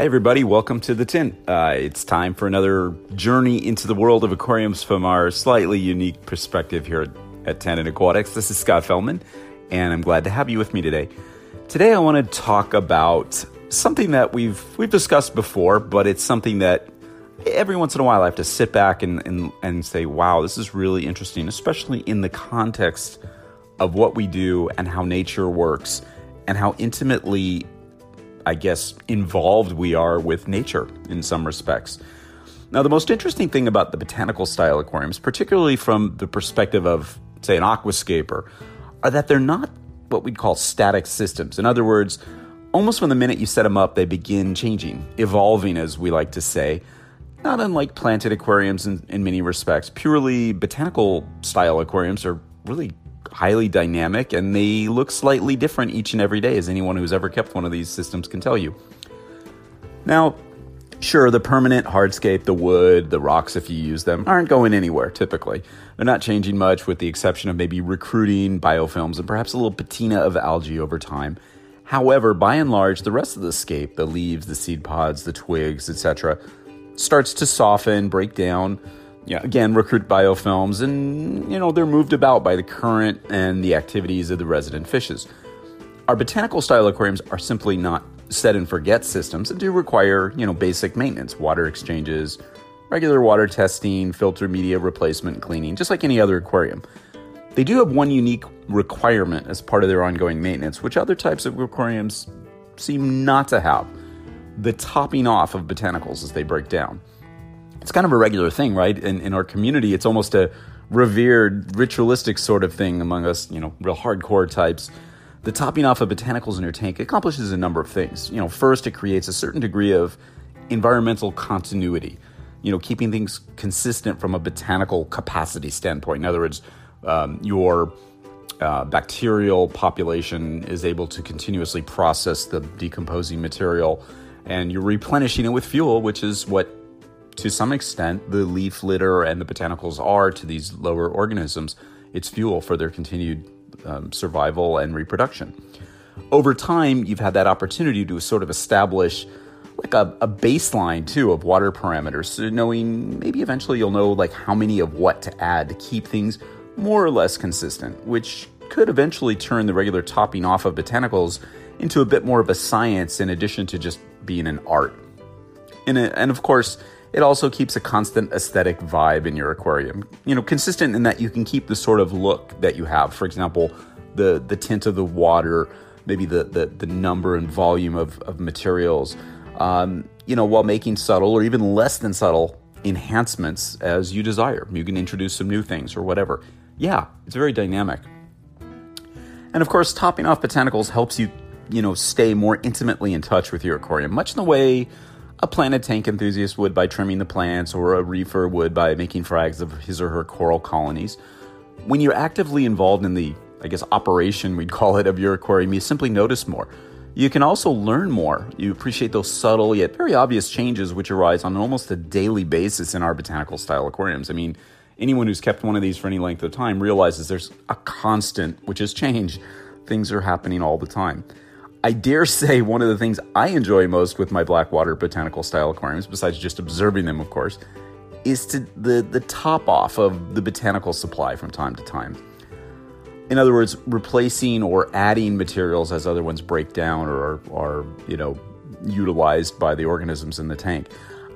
Hi, everybody. Welcome to the Tint. Uh, it's time for another journey into the world of aquariums from our slightly unique perspective here at, at Tannin Aquatics. This is Scott Fellman, and I'm glad to have you with me today. Today, I want to talk about something that we've we've discussed before, but it's something that every once in a while I have to sit back and, and, and say, wow, this is really interesting, especially in the context of what we do and how nature works and how intimately I guess, involved we are with nature in some respects. Now, the most interesting thing about the botanical style aquariums, particularly from the perspective of, say, an aquascaper, are that they're not what we'd call static systems. In other words, almost from the minute you set them up, they begin changing, evolving, as we like to say. Not unlike planted aquariums in, in many respects, purely botanical style aquariums are really highly dynamic and they look slightly different each and every day, as anyone who's ever kept one of these systems can tell you. Now, sure, the permanent hardscape, the wood, the rocks, if you use them, aren't going anywhere typically. They're not changing much, with the exception of maybe recruiting biofilms and perhaps a little patina of algae over time. However, by and large, the rest of the scape, the leaves, the seed pods, the twigs, etc., starts to soften, break down, yeah, again, recruit biofilms, and you know they're moved about by the current and the activities of the resident fishes. Our botanical style aquariums are simply not set and forget systems and do require you know basic maintenance, water exchanges, regular water testing, filter media replacement, cleaning, just like any other aquarium. They do have one unique requirement as part of their ongoing maintenance, which other types of aquariums seem not to have the topping off of botanicals as they break down it's kind of a regular thing, right? In, in our community, it's almost a revered, ritualistic sort of thing among us, you know, real hardcore types. The topping off of botanicals in your tank accomplishes a number of things. You know, first, it creates a certain degree of environmental continuity, you know, keeping things consistent from a botanical capacity standpoint. In other words, um, your uh, bacterial population is able to continuously process the decomposing material and you're replenishing it with fuel, which is what to some extent, the leaf litter and the botanicals are to these lower organisms. It's fuel for their continued um, survival and reproduction. Over time, you've had that opportunity to sort of establish like a, a baseline too of water parameters, so knowing maybe eventually you'll know like how many of what to add to keep things more or less consistent, which could eventually turn the regular topping off of botanicals into a bit more of a science in addition to just being an art. And, and of course, it also keeps a constant aesthetic vibe in your aquarium. You know, consistent in that you can keep the sort of look that you have. For example, the the tint of the water, maybe the the, the number and volume of, of materials. Um, you know, while making subtle or even less than subtle enhancements as you desire. You can introduce some new things or whatever. Yeah, it's very dynamic. And of course, topping off botanicals helps you, you know, stay more intimately in touch with your aquarium, much in the way a planted tank enthusiast would by trimming the plants, or a reefer would by making frags of his or her coral colonies. When you're actively involved in the, I guess, operation, we'd call it, of your aquarium, you simply notice more. You can also learn more. You appreciate those subtle yet very obvious changes which arise on almost a daily basis in our botanical style aquariums. I mean, anyone who's kept one of these for any length of time realizes there's a constant, which is change. Things are happening all the time. I dare say one of the things I enjoy most with my Blackwater botanical style aquariums, besides just observing them, of course, is to the, the top off of the botanical supply from time to time. In other words, replacing or adding materials as other ones break down or are, you know, utilized by the organisms in the tank.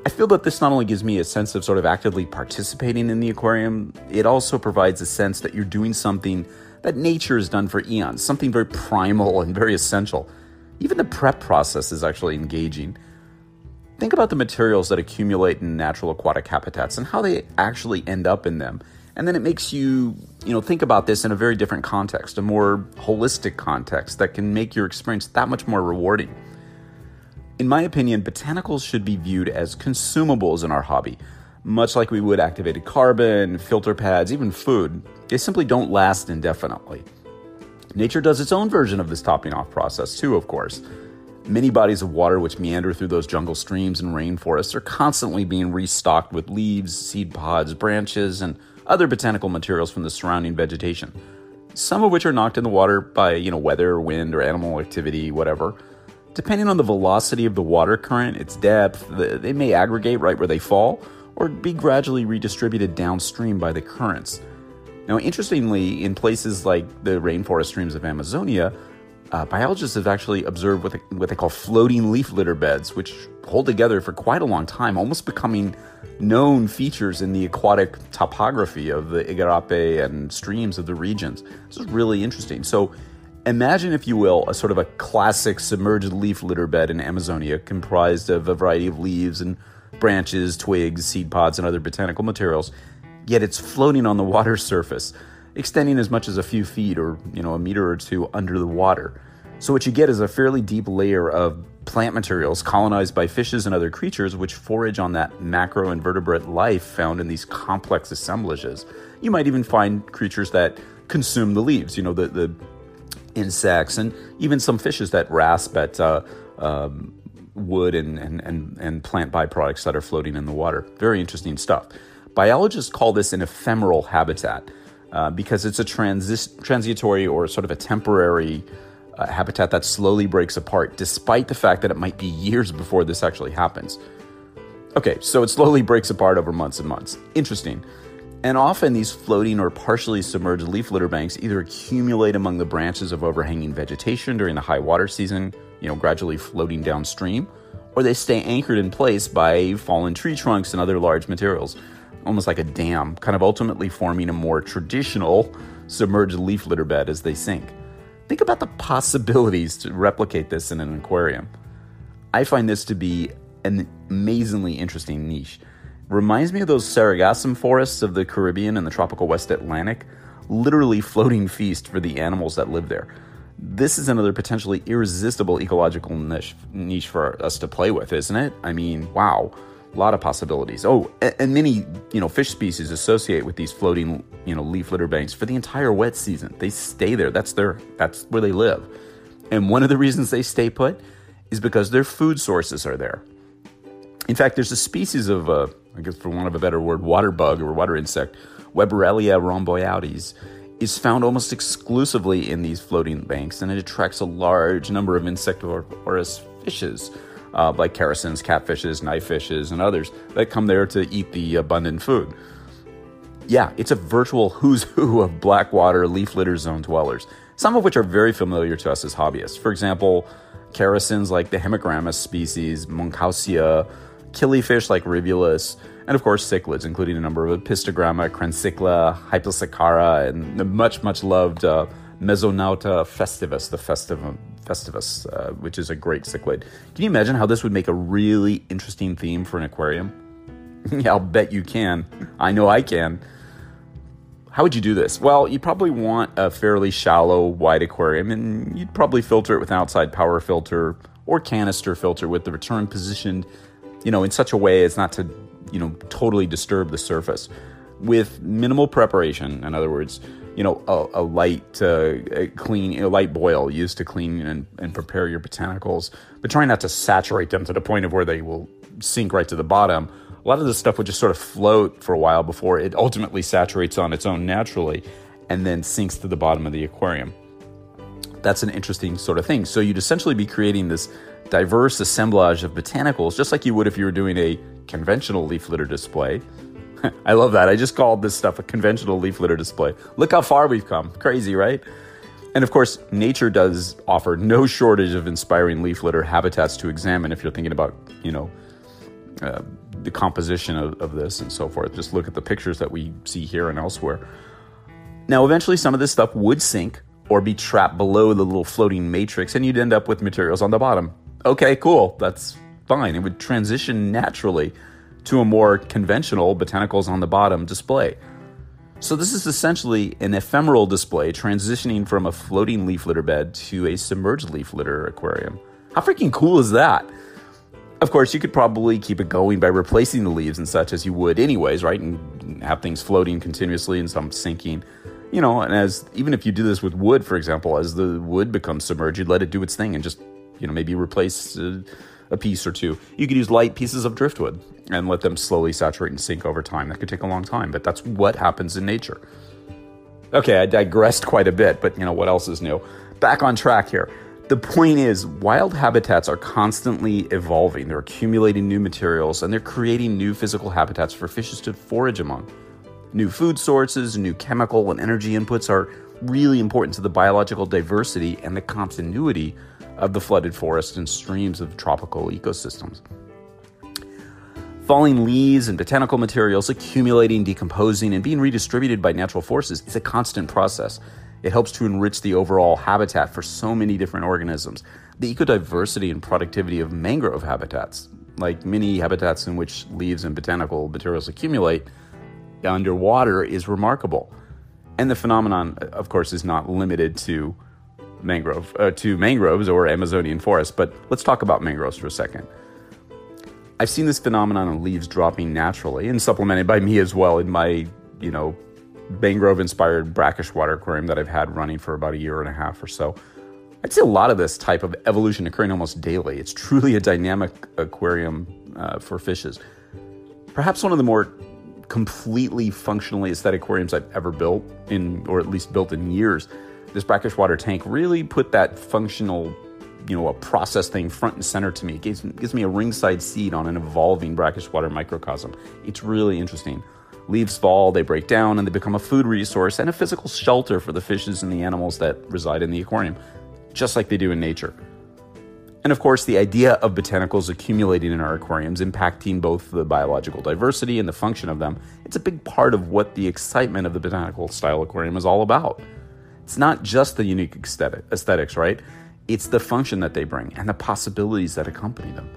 I feel that this not only gives me a sense of sort of actively participating in the aquarium, it also provides a sense that you're doing something that nature has done for eons, something very primal and very essential. Even the prep process is actually engaging. Think about the materials that accumulate in natural aquatic habitats and how they actually end up in them, And then it makes you, you know, think about this in a very different context, a more holistic context that can make your experience that much more rewarding. In my opinion, botanicals should be viewed as consumables in our hobby, much like we would activated carbon, filter pads, even food. They simply don't last indefinitely. Nature does its own version of this topping off process, too, of course. Many bodies of water which meander through those jungle streams and rainforests are constantly being restocked with leaves, seed pods, branches, and other botanical materials from the surrounding vegetation. Some of which are knocked in the water by, you know, weather, wind, or animal activity, whatever. Depending on the velocity of the water current, its depth, they may aggregate right where they fall or be gradually redistributed downstream by the currents. Now, interestingly, in places like the rainforest streams of Amazonia, uh, biologists have actually observed what they, what they call floating leaf litter beds, which hold together for quite a long time, almost becoming known features in the aquatic topography of the Igarape and streams of the regions. This is really interesting. So, imagine, if you will, a sort of a classic submerged leaf litter bed in Amazonia comprised of a variety of leaves and branches, twigs, seed pods, and other botanical materials yet it's floating on the water surface, extending as much as a few feet or, you know, a meter or two under the water. So what you get is a fairly deep layer of plant materials colonized by fishes and other creatures which forage on that macroinvertebrate life found in these complex assemblages. You might even find creatures that consume the leaves, you know, the, the insects and even some fishes that rasp at uh, um, wood and, and, and, and plant byproducts that are floating in the water. Very interesting stuff. Biologists call this an ephemeral habitat uh, because it's a transi- transitory or sort of a temporary uh, habitat that slowly breaks apart, despite the fact that it might be years before this actually happens. Okay, so it slowly breaks apart over months and months. Interesting. And often these floating or partially submerged leaf litter banks either accumulate among the branches of overhanging vegetation during the high water season, you know, gradually floating downstream, or they stay anchored in place by fallen tree trunks and other large materials almost like a dam, kind of ultimately forming a more traditional submerged leaf litter bed as they sink. Think about the possibilities to replicate this in an aquarium. I find this to be an amazingly interesting niche. Reminds me of those sargassum forests of the Caribbean and the tropical West Atlantic, literally floating feast for the animals that live there. This is another potentially irresistible ecological niche, niche for us to play with, isn't it? I mean, wow. A lot of possibilities. Oh, and many you know fish species associate with these floating you know leaf litter banks for the entire wet season. They stay there. That's their that's where they live. And one of the reasons they stay put is because their food sources are there. In fact, there's a species of, uh, I guess for want of a better word, water bug or water insect, Weberellia rhomboides, is found almost exclusively in these floating banks, and it attracts a large number of insectivorous fishes uh, like characins, catfishes, knifefishes, and others that come there to eat the abundant food. Yeah, it's a virtual who's who of blackwater leaf litter zone dwellers, some of which are very familiar to us as hobbyists. For example, characins like the Hemigrammus species, Moenkhausia, killifish like Rivulus, and of course cichlids, including a number of Apistogramma, Crenicichla, Hypselecara, and the much, much loved uh, Mesonauta festivus, the festivum, festivus, uh, which is a great cichlid. Can you imagine how this would make a really interesting theme for an aquarium? yeah, I'll bet you can. I know I can. How would you do this? Well, you probably want a fairly shallow, wide aquarium, and you'd probably filter it with an outside power filter or canister filter with the return positioned, you know, in such a way as not to, you know, totally disturb the surface. With minimal preparation, in other words, you know, a, a light uh, a clean, a light boil used to clean and, and prepare your botanicals, but try not to saturate them to the point of where they will sink right to the bottom. A lot of this stuff would just sort of float for a while before it ultimately saturates on its own naturally and then sinks to the bottom of the aquarium. That's an interesting sort of thing. So you'd essentially be creating this diverse assemblage of botanicals, just like you would if you were doing a conventional leaf litter display I love that. I just called this stuff a conventional leaf litter display. Look how far we've come. Crazy, right? And of course, nature does offer no shortage of inspiring leaf litter habitats to examine if you're thinking about, you know, uh, the composition of, of this and so forth. Just look at the pictures that we see here and elsewhere. Now, eventually, some of this stuff would sink or be trapped below the little floating matrix, and you'd end up with materials on the bottom. Okay, cool. That's fine. It would transition naturally to a more conventional botanicals on the bottom display. So, this is essentially an ephemeral display transitioning from a floating leaf litter bed to a submerged leaf litter aquarium. How freaking cool is that? Of course, you could probably keep it going by replacing the leaves and such as you would, anyways, right? And have things floating continuously and some sinking. You know, and as even if you do this with wood, for example, as the wood becomes submerged, you let it do its thing and just, you know, maybe replace. Uh, a piece or two. You could use light pieces of driftwood and let them slowly saturate and sink over time. That could take a long time, but that's what happens in nature. Okay, I digressed quite a bit, but you know what else is new? Back on track here. The point is, wild habitats are constantly evolving. They're accumulating new materials and they're creating new physical habitats for fishes to forage among. New food sources, new chemical and energy inputs are really important to the biological diversity and the continuity of the flooded forests and streams of tropical ecosystems. Falling leaves and botanical materials accumulating, decomposing, and being redistributed by natural forces is a constant process. It helps to enrich the overall habitat for so many different organisms. The ecodiversity and productivity of mangrove habitats, like many habitats in which leaves and botanical materials accumulate underwater, is remarkable. And the phenomenon, of course, is not limited to mangrove uh, to mangroves or Amazonian forests, but let's talk about mangroves for a second. I've seen this phenomenon of leaves dropping naturally and supplemented by me as well in my, you know, mangrove inspired brackish water aquarium that I've had running for about a year and a half or so. I'd say a lot of this type of evolution occurring almost daily. It's truly a dynamic aquarium uh, for fishes. Perhaps one of the more completely functionally aesthetic aquariums I've ever built in, or at least built in years this brackish water tank really put that functional, you know, a process thing front and center to me. It gives, gives me a ringside seat on an evolving brackish water microcosm. It's really interesting. Leaves fall, they break down, and they become a food resource and a physical shelter for the fishes and the animals that reside in the aquarium, just like they do in nature. And of course, the idea of botanicals accumulating in our aquariums, impacting both the biological diversity and the function of them, it's a big part of what the excitement of the botanical style aquarium is all about. It's not just the unique aesthetic, aesthetics, right? It's the function that they bring and the possibilities that accompany them.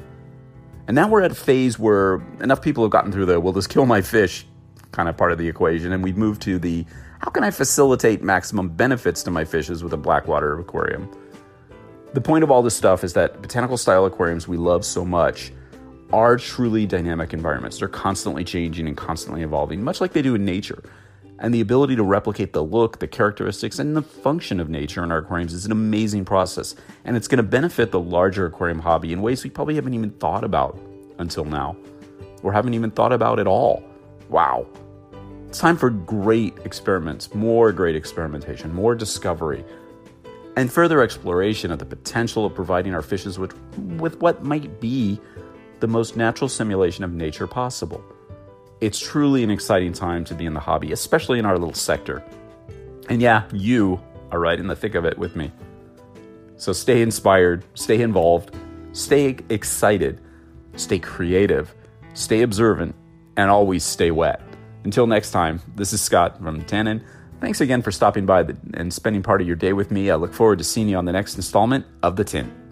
And now we're at a phase where enough people have gotten through the will this kill my fish kind of part of the equation, and we've moved to the how can I facilitate maximum benefits to my fishes with a blackwater aquarium? The point of all this stuff is that botanical style aquariums we love so much are truly dynamic environments. They're constantly changing and constantly evolving, much like they do in nature. And the ability to replicate the look, the characteristics, and the function of nature in our aquariums is an amazing process. And it's going to benefit the larger aquarium hobby in ways we probably haven't even thought about until now, or haven't even thought about at all. Wow. It's time for great experiments, more great experimentation, more discovery, and further exploration of the potential of providing our fishes with, with what might be the most natural simulation of nature possible. It's truly an exciting time to be in the hobby, especially in our little sector. And yeah, you are right in the thick of it with me. So stay inspired, stay involved, stay excited, stay creative, stay observant, and always stay wet. Until next time, this is Scott from Tannin. Thanks again for stopping by and spending part of your day with me. I look forward to seeing you on the next installment of The Tint.